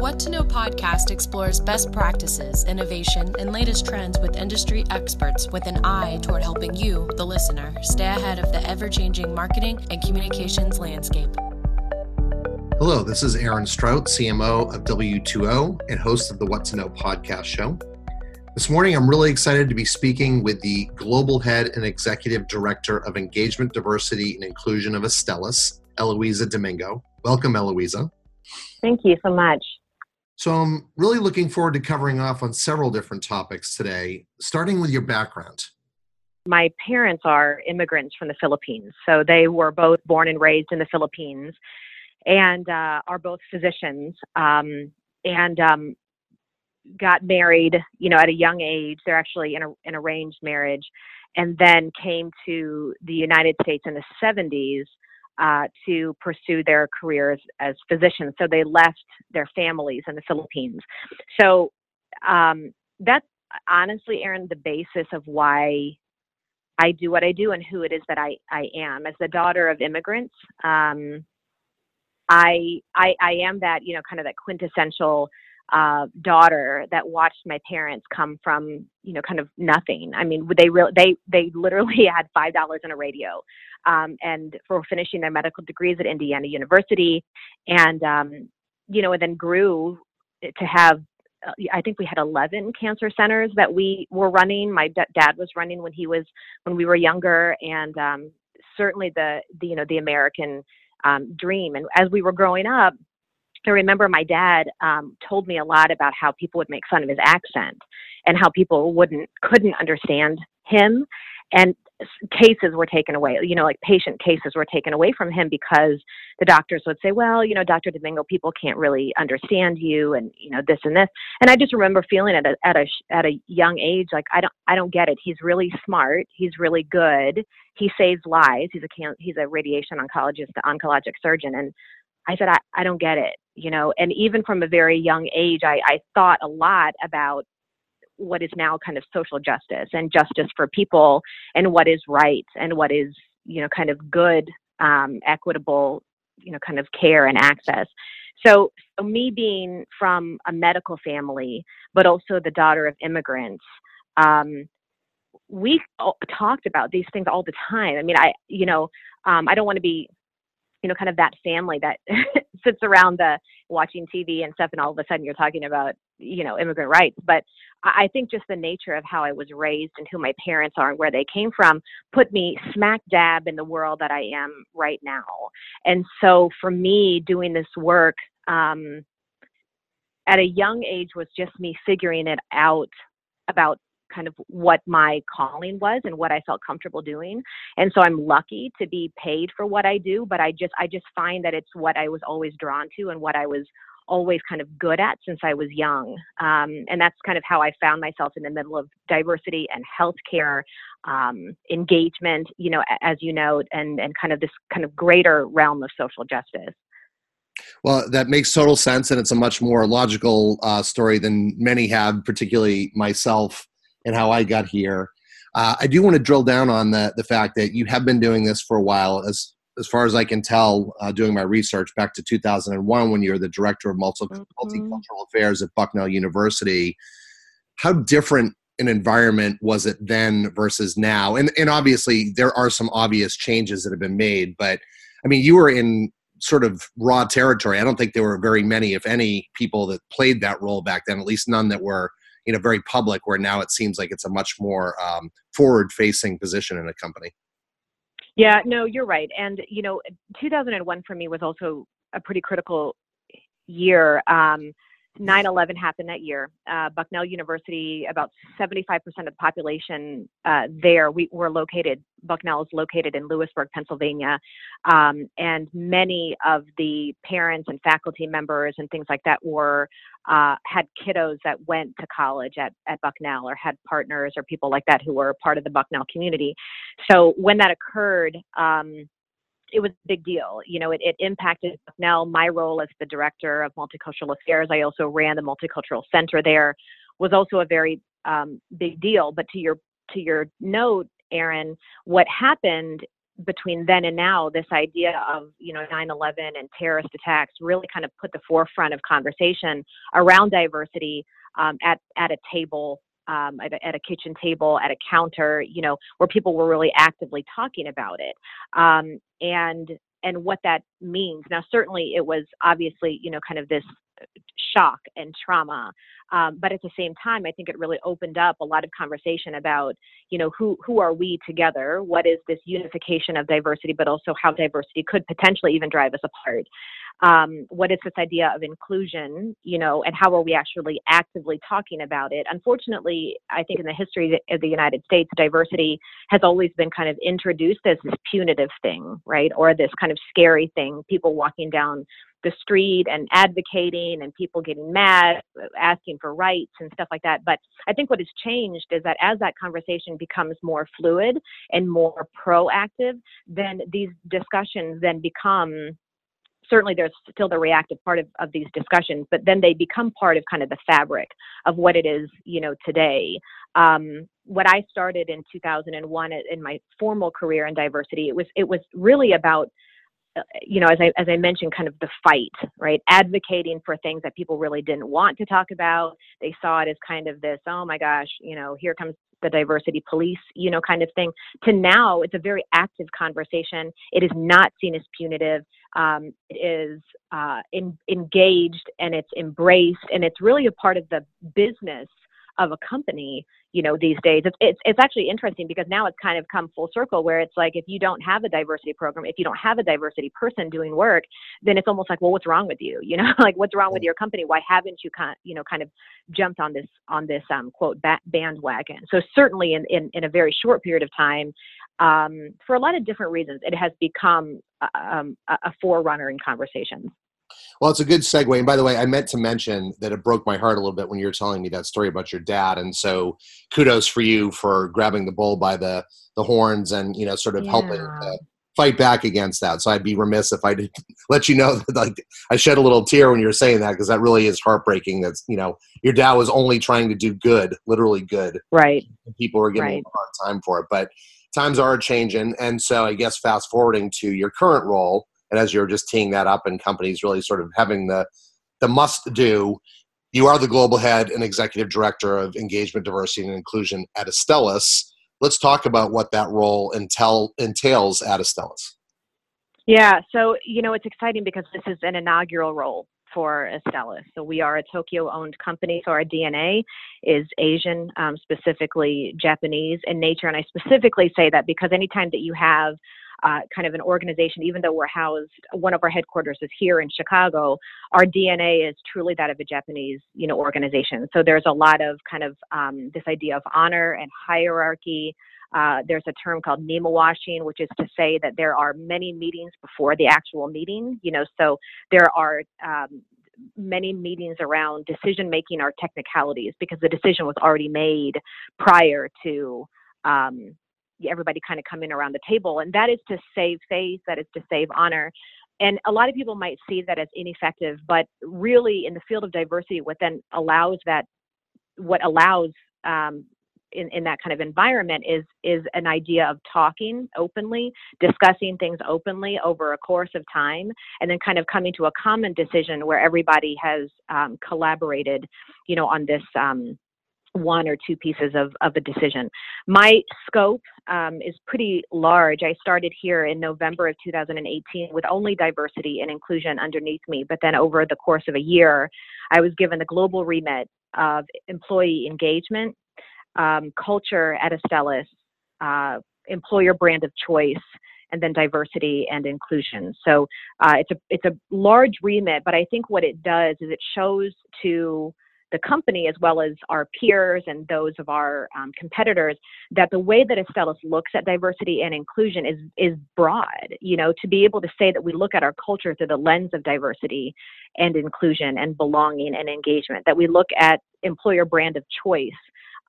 What to Know podcast explores best practices, innovation, and latest trends with industry experts with an eye toward helping you, the listener, stay ahead of the ever changing marketing and communications landscape. Hello, this is Aaron Strout, CMO of W2O and host of the What to Know podcast show. This morning, I'm really excited to be speaking with the Global Head and Executive Director of Engagement, Diversity, and Inclusion of Astellas, Eloiza Domingo. Welcome, Eloiza. Thank you so much. So, I'm really looking forward to covering off on several different topics today, starting with your background. My parents are immigrants from the Philippines. So, they were both born and raised in the Philippines and uh, are both physicians um, and um, got married, you know, at a young age. They're actually in an arranged marriage and then came to the United States in the 70s uh, to pursue their careers as physicians. So they left their families in the Philippines. So um, that's honestly, Aaron, the basis of why I do what I do and who it is that I, I am. As the daughter of immigrants, um, I, I I am that you know kind of that quintessential uh, daughter that watched my parents come from you know kind of nothing. I mean, they really they they literally had five dollars in a radio, um, and for finishing their medical degrees at Indiana University, and um, you know, and then grew to have. Uh, I think we had 11 cancer centers that we were running. My d- dad was running when he was when we were younger, and um, certainly the, the you know the American um, dream. And as we were growing up, I remember my dad um, told me a lot about how people would make fun of his accent and how people wouldn't couldn't understand him. And cases were taken away you know like patient cases were taken away from him because the doctors would say well you know dr domingo people can't really understand you and you know this and this. And i just remember feeling at a at a at a young age like i don't i don't get it. He's really smart. He's really good. He saves lives. He's a he's a radiation oncologist an oncologic surgeon and I said, I, I don't get it, you know, and even from a very young age, I, I thought a lot about what is now kind of social justice and justice for people and what is right and what is, you know, kind of good, um, equitable, you know, kind of care and access. So, so me being from a medical family, but also the daughter of immigrants, um, we talked about these things all the time. I mean, I, you know, um, I don't want to be you know, kind of that family that sits around the watching TV and stuff, and all of a sudden you're talking about, you know, immigrant rights. But I think just the nature of how I was raised and who my parents are and where they came from put me smack dab in the world that I am right now. And so for me, doing this work um, at a young age was just me figuring it out about kind of what my calling was and what I felt comfortable doing. And so I'm lucky to be paid for what I do, but I just I just find that it's what I was always drawn to and what I was always kind of good at since I was young. Um, and that's kind of how I found myself in the middle of diversity and healthcare um, engagement, you know, as you know, and, and kind of this kind of greater realm of social justice. Well, that makes total sense, and it's a much more logical uh, story than many have, particularly myself and how I got here. Uh, I do want to drill down on the the fact that you have been doing this for a while, as as far as I can tell, uh, doing my research back to 2001 when you were the director of multi- mm-hmm. multicultural affairs at Bucknell University. How different an environment was it then versus now? And and obviously there are some obvious changes that have been made, but I mean you were in sort of raw territory. I don't think there were very many, if any, people that played that role back then. At least none that were you know very public where now it seems like it's a much more um, forward facing position in a company. Yeah no you're right. And you know 2001 for me was also a pretty critical year. Um, 9/11 happened that year. Uh, Bucknell University, about 75% of the population uh, there, we were located. Bucknell is located in Lewisburg, Pennsylvania, um, and many of the parents and faculty members and things like that were uh, had kiddos that went to college at at Bucknell or had partners or people like that who were part of the Bucknell community. So when that occurred. Um, it was a big deal. You know, it, it impacted now my role as the director of multicultural affairs. I also ran the multicultural center there, was also a very um, big deal. But to your to your note, Aaron, what happened between then and now, this idea of you know 9/11 and terrorist attacks really kind of put the forefront of conversation around diversity um, at at a table. Um, at, a, at, a, kitchen table, at a counter, you know, where people were really actively talking about it, um, and and what that means. Now, certainly, it was obviously, you know, kind of this shock and trauma. Um, but at the same time, I think it really opened up a lot of conversation about, you know, who who are we together? What is this unification of diversity, but also how diversity could potentially even drive us apart? Um, what is this idea of inclusion, you know, and how are we actually actively talking about it? Unfortunately, I think in the history of the United States, diversity has always been kind of introduced as this punitive thing, right, or this kind of scary thing. People walking down the street and advocating and people getting mad, asking for rights and stuff like that. But I think what has changed is that as that conversation becomes more fluid and more proactive, then these discussions then become certainly there's still the reactive part of, of these discussions, but then they become part of kind of the fabric of what it is, you know, today. Um, what I started in 2001 in my formal career in diversity, it was it was really about you know, as I as I mentioned, kind of the fight, right? Advocating for things that people really didn't want to talk about. They saw it as kind of this, oh my gosh, you know, here comes the diversity police, you know, kind of thing. To now, it's a very active conversation. It is not seen as punitive. Um, it is uh, in, engaged and it's embraced, and it's really a part of the business of a company you know these days. It's, it's it's actually interesting because now it's kind of come full circle where it's like if you don't have a diversity program if you don't have a diversity person doing work then it's almost like well what's wrong with you? You know like what's wrong with your company? Why haven't you kind you know kind of jumped on this on this um, quote bandwagon? So certainly in, in in a very short period of time um, for a lot of different reasons it has become a, um, a forerunner in conversations well, it's a good segue. And by the way, I meant to mention that it broke my heart a little bit when you were telling me that story about your dad. And so kudos for you for grabbing the bull by the, the horns and, you know, sort of yeah. helping to fight back against that. So I'd be remiss if I didn't let you know that like I shed a little tear when you were saying that because that really is heartbreaking. That's, you know, your dad was only trying to do good, literally good. Right. people were giving right. a hard time for it. But times are changing. And so I guess fast forwarding to your current role, and as you're just teeing that up and companies really sort of having the the must do you are the global head and executive director of engagement diversity and inclusion at Astellas. Let's talk about what that role entail, entails at Astellas. Yeah. So you know it's exciting because this is an inaugural role for Astellas. So we are a Tokyo-owned company. So our DNA is Asian, um, specifically Japanese in nature. And I specifically say that because anytime that you have uh, kind of an organization, even though we're housed, one of our headquarters is here in Chicago, our DNA is truly that of a Japanese, you know, organization. So there's a lot of kind of um, this idea of honor and hierarchy. Uh, there's a term called nemawashi, which is to say that there are many meetings before the actual meeting. You know, so there are um, many meetings around decision making or technicalities because the decision was already made prior to um, everybody kind of come in around the table. And that is to save face, that is to save honor. And a lot of people might see that as ineffective, but really in the field of diversity, what then allows that, what allows um, in, in that kind of environment is is an idea of talking openly, discussing things openly over a course of time, and then kind of coming to a common decision where everybody has um, collaborated, you know, on this um, one or two pieces of, of a decision. My scope um, is pretty large. I started here in November of 2018 with only diversity and inclusion underneath me, but then over the course of a year, I was given the global remit of employee engagement, um, culture at Astellas, uh, employer brand of choice, and then diversity and inclusion. So uh, it's a it's a large remit, but I think what it does is it shows to the company as well as our peers and those of our um, competitors that the way that Astellas looks at diversity and inclusion is is broad. You know, to be able to say that we look at our culture through the lens of diversity and inclusion and belonging and engagement, that we look at employer brand of choice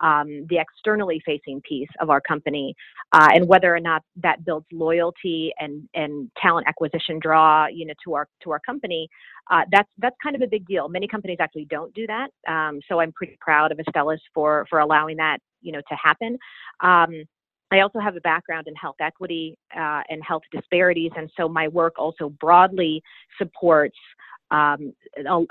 um, the externally facing piece of our company uh, and whether or not that builds loyalty and, and talent acquisition draw you know to our to our company uh, that's that's kind of a big deal. Many companies actually don't do that um, so I'm pretty proud of Astellas for for allowing that you know to happen. Um, I also have a background in health equity uh, and health disparities, and so my work also broadly supports um,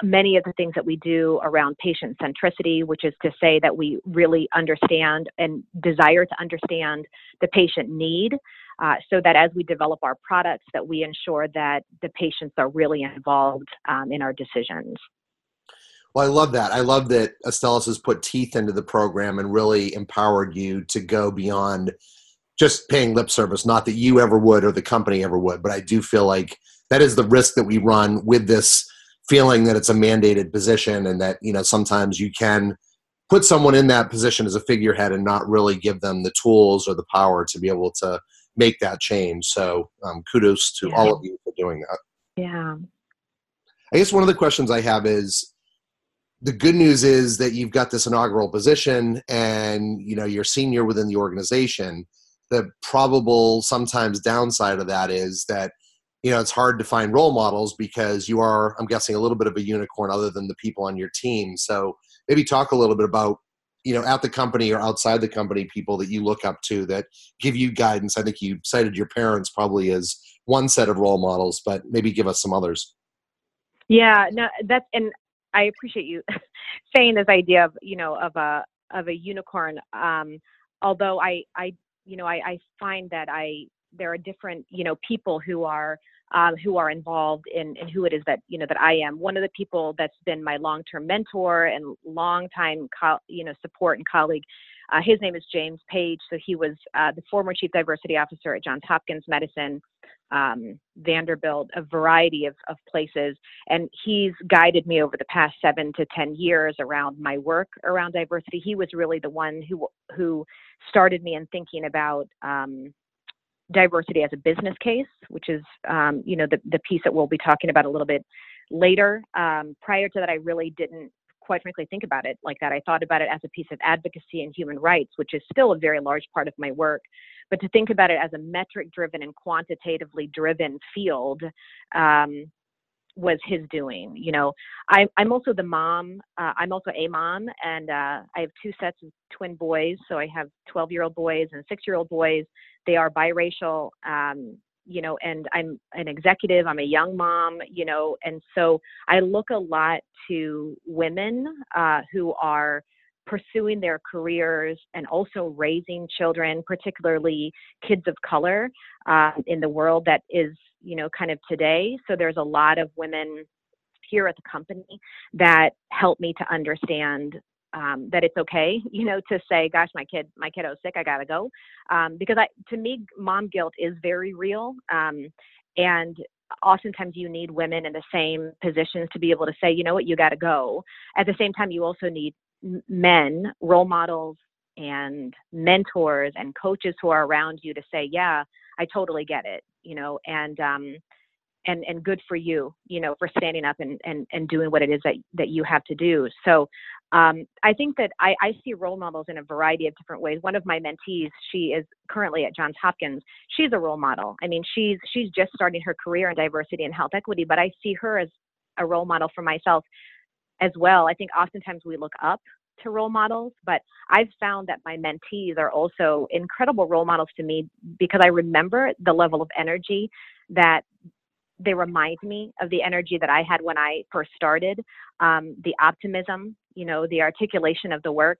many of the things that we do around patient centricity, which is to say that we really understand and desire to understand the patient need, uh, so that as we develop our products, that we ensure that the patients are really involved um, in our decisions. Well, I love that. I love that Astellas has put teeth into the program and really empowered you to go beyond just paying lip service. Not that you ever would or the company ever would, but I do feel like that is the risk that we run with this feeling that it's a mandated position and that you know sometimes you can put someone in that position as a figurehead and not really give them the tools or the power to be able to make that change. So um, kudos to yeah. all of you for doing that. Yeah. I guess one of the questions I have is the good news is that you've got this inaugural position and you know you're senior within the organization the probable sometimes downside of that is that you know it's hard to find role models because you are i'm guessing a little bit of a unicorn other than the people on your team. So maybe talk a little bit about you know at the company or outside the company people that you look up to that give you guidance. I think you cited your parents probably as one set of role models but maybe give us some others. Yeah no that's and I appreciate you saying this idea of you know of a of a unicorn. Um, although I I you know I, I find that I there are different you know people who are um, who are involved in, in who it is that you know that I am. One of the people that's been my long-term mentor and long-time co- you know support and colleague. Uh, his name is James Page. So he was uh, the former chief diversity officer at Johns Hopkins Medicine um, Vanderbilt, a variety of, of places. And he's guided me over the past seven to 10 years around my work around diversity. He was really the one who, who started me in thinking about um, diversity as a business case, which is, um, you know, the, the piece that we'll be talking about a little bit later. Um, prior to that, I really didn't quite frankly think about it like that. I thought about it as a piece of advocacy and human rights, which is still a very large part of my work. But to think about it as a metric driven and quantitatively driven field um, was his doing. You know, I, am also the mom. Uh, I'm also a mom, and uh, I have two sets of twin boys. So I have 12 year old boys and six year old boys. They are biracial. Um, you know, and I'm an executive, I'm a young mom, you know, and so I look a lot to women uh, who are pursuing their careers and also raising children, particularly kids of color, uh, in the world that is, you know, kind of today. So there's a lot of women here at the company that help me to understand um, that it's okay, you know, to say, "Gosh, my kid, my kiddo's sick, I gotta go," um, because I, to me, mom guilt is very real, um, and oftentimes you need women in the same positions to be able to say, "You know what, you gotta go." At the same time, you also need men, role models, and mentors and coaches who are around you to say, "Yeah, I totally get it," you know, and um, and and good for you you know for standing up and and, and doing what it is that that you have to do. So um, i think that I, I see role models in a variety of different ways. One of my mentees she is currently at johns hopkins. She's a role model. I mean she's she's just starting her career in diversity and health equity but i see her as a role model for myself as well. I think oftentimes we look up to role models, but I've found that my mentees are also incredible role models to me because I remember the level of energy that they remind me of the energy that I had when I first started, um, the optimism, you know, the articulation of the work,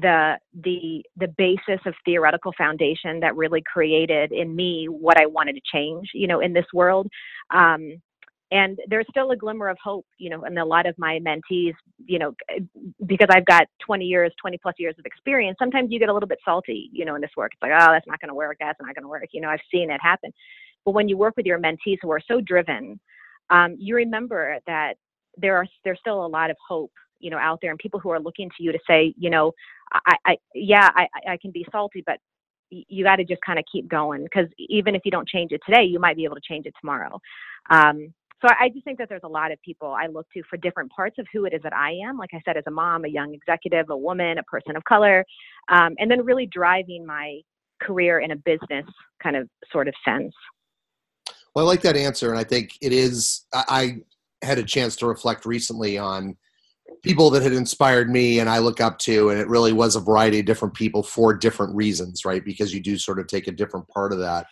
the the the basis of theoretical foundation that really created in me what I wanted to change, you know, in this world. Um, and there's still a glimmer of hope, you know, and a lot of my mentees, you know, because I've got 20 years, 20 plus years of experience. Sometimes you get a little bit salty, you know, in this work. It's like, oh, that's not going to work. That's not going to work. You know, I've seen it happen. But when you work with your mentees who are so driven, um, you remember that there are there's still a lot of hope, you know, out there, and people who are looking to you to say, you know, I, I yeah, I, I can be salty, but you got to just kind of keep going because even if you don't change it today, you might be able to change it tomorrow. Um, so I just think that there's a lot of people I look to for different parts of who it is that I am. Like I said, as a mom, a young executive, a woman, a person of color, um, and then really driving my career in a business kind of sort of sense. Well, I like that answer, and I think it is. I, I had a chance to reflect recently on people that had inspired me and I look up to, and it really was a variety of different people for different reasons, right? Because you do sort of take a different part of that.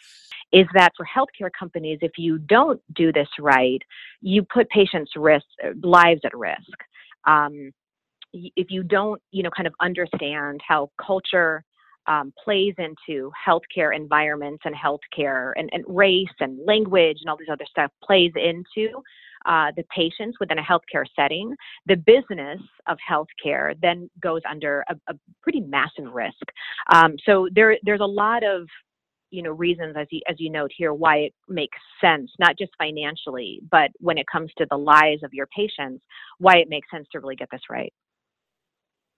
Is that for healthcare companies, if you don't do this right, you put patients' risk, lives at risk. Um, if you don't, you know, kind of understand how culture um, plays into healthcare environments and healthcare and, and race and language and all these other stuff plays into uh, the patients within a healthcare setting, the business of healthcare then goes under a, a pretty massive risk. Um, so there, there's a lot of you know reasons as you as you note here why it makes sense not just financially but when it comes to the lives of your patients why it makes sense to really get this right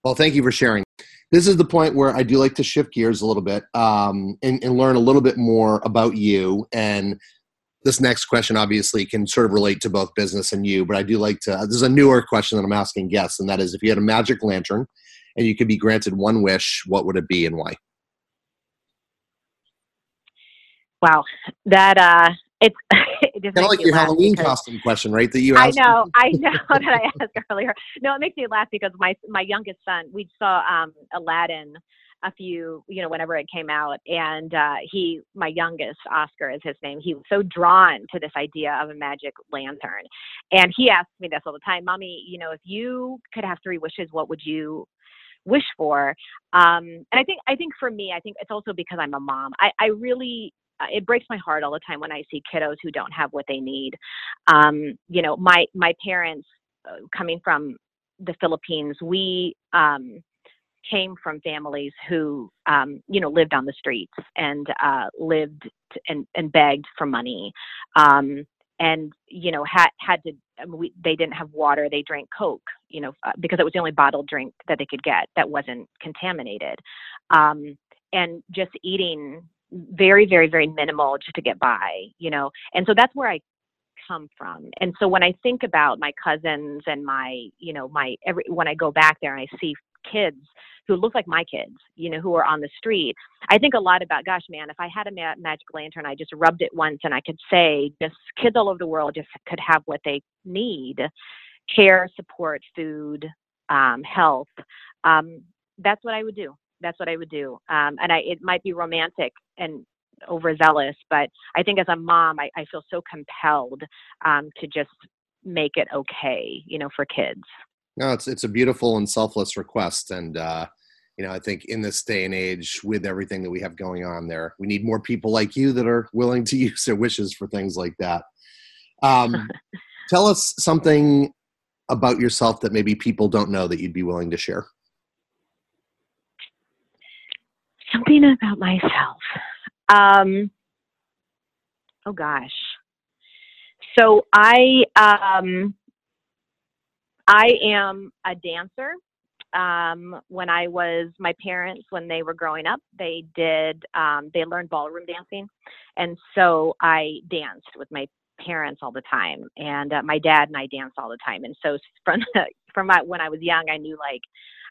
well thank you for sharing this is the point where i do like to shift gears a little bit um, and, and learn a little bit more about you and this next question obviously can sort of relate to both business and you, but I do like to. There's a newer question that I'm asking guests, and that is if you had a magic lantern and you could be granted one wish, what would it be and why? Wow, that uh, it's it kind of like your Halloween costume question, right? That you asked. I know, I know that I asked earlier. No, it makes me laugh because my my youngest son, we saw um, Aladdin a few, you know, whenever it came out. And uh, he, my youngest, Oscar is his name, he was so drawn to this idea of a magic lantern. And he asks me this all the time, Mommy, you know, if you could have three wishes, what would you wish for? Um, and I think, I think for me, I think it's also because I'm a mom. I, I really, it breaks my heart all the time when I see kiddos who don't have what they need. Um, you know, my my parents, uh, coming from the Philippines, we um, came from families who um, you know lived on the streets and uh, lived and, and begged for money um, and you know had had to mean, we, they didn't have water they drank coke you know uh, because it was the only bottled drink that they could get that wasn't contaminated um, and just eating very very very minimal just to get by you know and so that's where i come from and so when i think about my cousins and my you know my every when i go back there and i see kids who look like my kids, you know, who are on the street. I think a lot about, gosh, man, if I had a ma- magic lantern, I just rubbed it once and I could say, just kids all over the world just could have what they need care, support, food, um, health. Um, that's what I would do. That's what I would do. Um, and I, it might be romantic and overzealous, but I think as a mom, I, I feel so compelled um, to just make it okay, you know, for kids. No, it's it's a beautiful and selfless request, and uh, you know, I think in this day and age, with everything that we have going on there, we need more people like you that are willing to use their wishes for things like that. Um, tell us something about yourself that maybe people don't know that you'd be willing to share. Something about myself. Um, oh gosh. So I um, I am a dancer um, when I was my parents when they were growing up, they did um, they learned ballroom dancing, and so I danced with my parents all the time, and uh, my dad and I danced all the time. And so from from my, when I was young, I knew like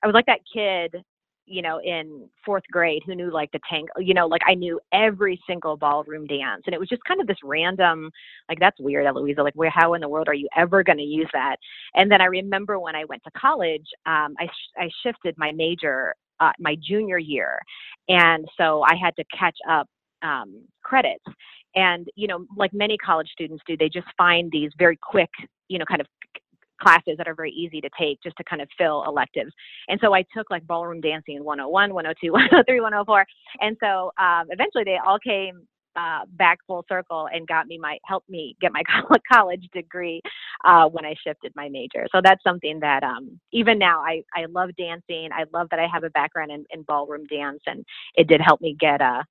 I was like that kid you know, in fourth grade who knew like the tank, you know, like I knew every single ballroom dance. And it was just kind of this random, like, that's weird, Eloiza. Like, where, how in the world are you ever going to use that? And then I remember when I went to college, um, I, sh- I shifted my major uh, my junior year. And so I had to catch up um, credits. And, you know, like many college students do, they just find these very quick, you know, kind of classes that are very easy to take just to kind of fill electives. And so I took like ballroom dancing 101, 102, 103, 104. And so um, eventually they all came uh, back full circle and got me my helped me get my college degree uh, when I shifted my major. So that's something that um, even now I, I love dancing. I love that I have a background in, in ballroom dance, and it did help me get uh,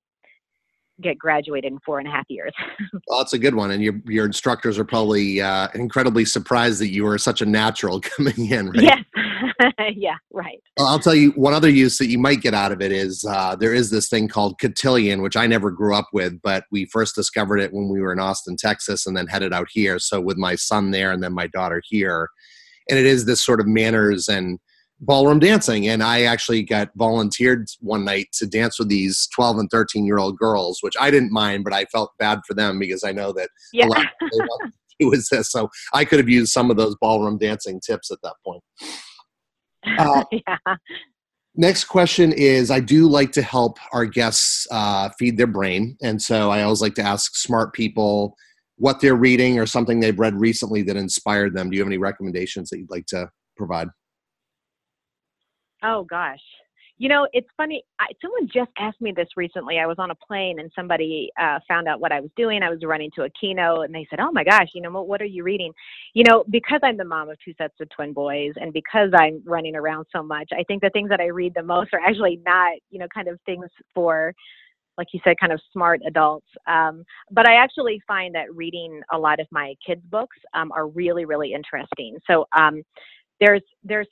get graduated in four and a half years. well, that's a good one, and your your instructors are probably uh, incredibly surprised that you were such a natural coming in. Right? Yes. yeah. Right. Well, I'll tell you one other use that you might get out of it is uh, there is this thing called cotillion, which I never grew up with, but we first discovered it when we were in Austin, Texas, and then headed out here. So with my son there, and then my daughter here, and it is this sort of manners and ballroom dancing and i actually got volunteered one night to dance with these 12 and 13 year old girls which i didn't mind but i felt bad for them because i know that yeah. a lot of do this so i could have used some of those ballroom dancing tips at that point Uh, yeah. Next question is I do like to help our guests uh, feed their brain. And so I always like to ask smart people what they're reading or something they've read recently that inspired them. Do you have any recommendations that you'd like to provide? Oh, gosh. You know, it's funny. I, someone just asked me this recently. I was on a plane and somebody uh, found out what I was doing. I was running to a keynote and they said, Oh my gosh, you know, what, what are you reading? You know, because I'm the mom of two sets of twin boys and because I'm running around so much, I think the things that I read the most are actually not, you know, kind of things for, like you said, kind of smart adults. Um, but I actually find that reading a lot of my kids' books um, are really, really interesting. So um, there's there's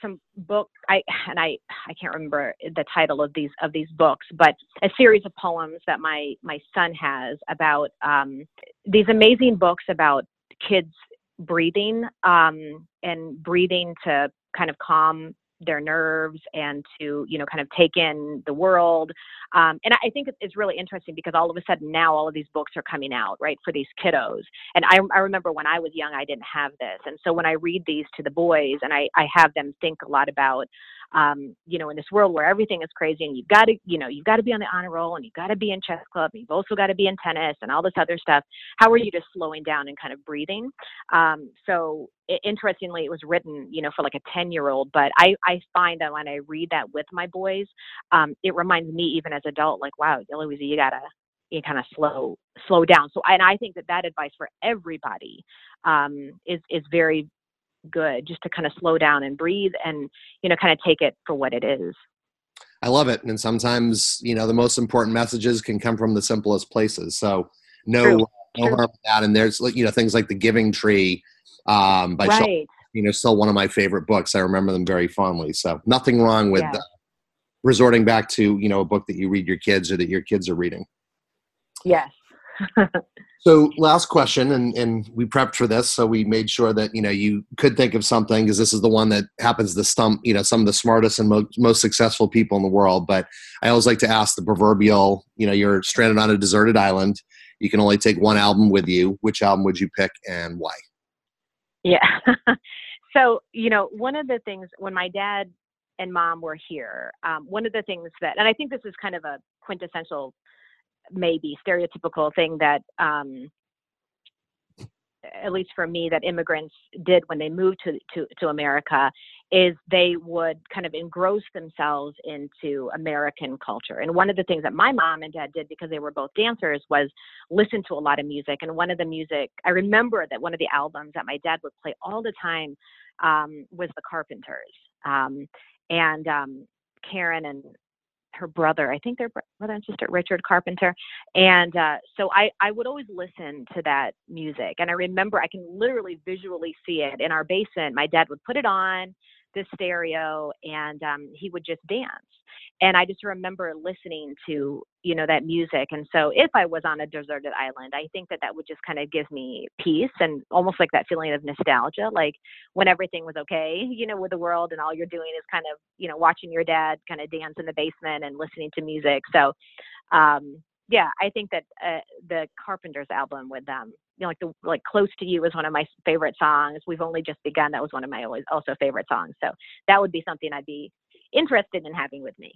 some book I and I I can't remember the title of these of these books, but a series of poems that my my son has about um, these amazing books about kids breathing um, and breathing to kind of calm their nerves and to you know kind of take in the world um, and i think it's really interesting because all of a sudden now all of these books are coming out right for these kiddos and i, I remember when i was young i didn't have this and so when i read these to the boys and i, I have them think a lot about um, you know, in this world where everything is crazy and you've got to, you know, you've got to be on the honor roll and you've got to be in chess club, and you've also got to be in tennis and all this other stuff. How are you just slowing down and kind of breathing? Um, so interestingly, it was written, you know, for like a 10 year old, but I, I find that when I read that with my boys, um, it reminds me even as adult, like, wow, Louisa, you gotta, you kind of slow slow down so and i think that that advice for everybody um, is is very good just to kind of slow down and breathe and you know kind of take it for what it is i love it and sometimes you know the most important messages can come from the simplest places so no True. no True. harm in that and there's you know things like the giving tree um by right. you know still one of my favorite books i remember them very fondly so nothing wrong with yeah. uh, resorting back to you know a book that you read your kids or that your kids are reading yes so last question, and, and we prepped for this, so we made sure that you know you could think of something because this is the one that happens to stump you know some of the smartest and most, most successful people in the world. But I always like to ask the proverbial, you know, you're stranded on a deserted island. You can only take one album with you. Which album would you pick and why? Yeah. so you know, one of the things when my dad and mom were here, um, one of the things that, and I think this is kind of a quintessential maybe stereotypical thing that um, at least for me that immigrants did when they moved to, to, to america is they would kind of engross themselves into american culture. And one of the things that my mom and dad did because they were both dancers was listen to a lot of music. And one of the music i remember that one of the albums that my dad would play all the time um, was the carpenters. Um, and um, karen and her brother. I think they're brother and sister, Richard Carpenter. And uh, so I, I would always listen to that music. And I remember I can literally visually see it in our basement. My dad would put it on the stereo and um, he would just dance. And i just remember listening to you know that music and so if i was on a deserted island i think that that would just kind of give me peace and almost like that feeling of nostalgia like when everything was okay you know with the world and all you're doing is kind of you know watching your dad kind of dance in the basement and listening to music. So um yeah i think that uh, the carpenters album with them you know, like the like close to you is one of my favorite songs. We've only just begun that was one of my always also favorite songs. So that would be something i'd be interested in having with me.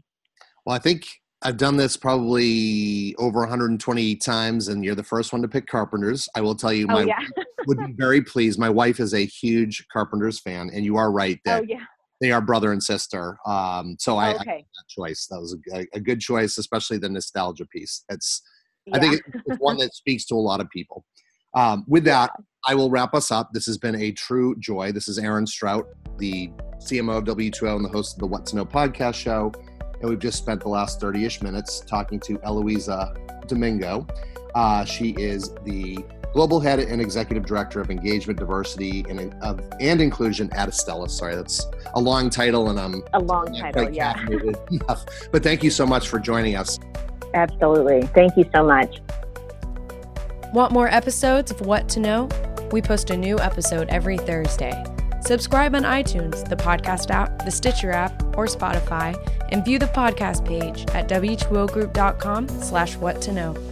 Well i think i've done this probably over 120 times and you're the first one to pick carpenters. I will tell you oh, my yeah. would be very pleased. My wife is a huge carpenters fan and you are right that oh, yeah. They are brother and sister um, so I, okay. I that choice that was a, a, good choice especially the nostalgia piece it's yeah. i think it's one that speaks to a lot of people um, with that, I will wrap us up. This has been a true joy. This is Aaron Strout, the CMO of W2O and the host of the What to Know podcast show. And we've just spent the last 30 ish minutes talking to Eloiza Domingo. Uh, she is the global head and executive director of engagement, diversity, and, uh, and inclusion at Estella. Sorry, that's a long title, and I'm a long title, yeah. Enough. But thank you so much for joining us. Absolutely. Thank you so much. Want more episodes of What to Know? We post a new episode every Thursday. Subscribe on iTunes, the podcast app, the Stitcher app, or Spotify, and view the podcast page at w2ogroup.com slash what to know.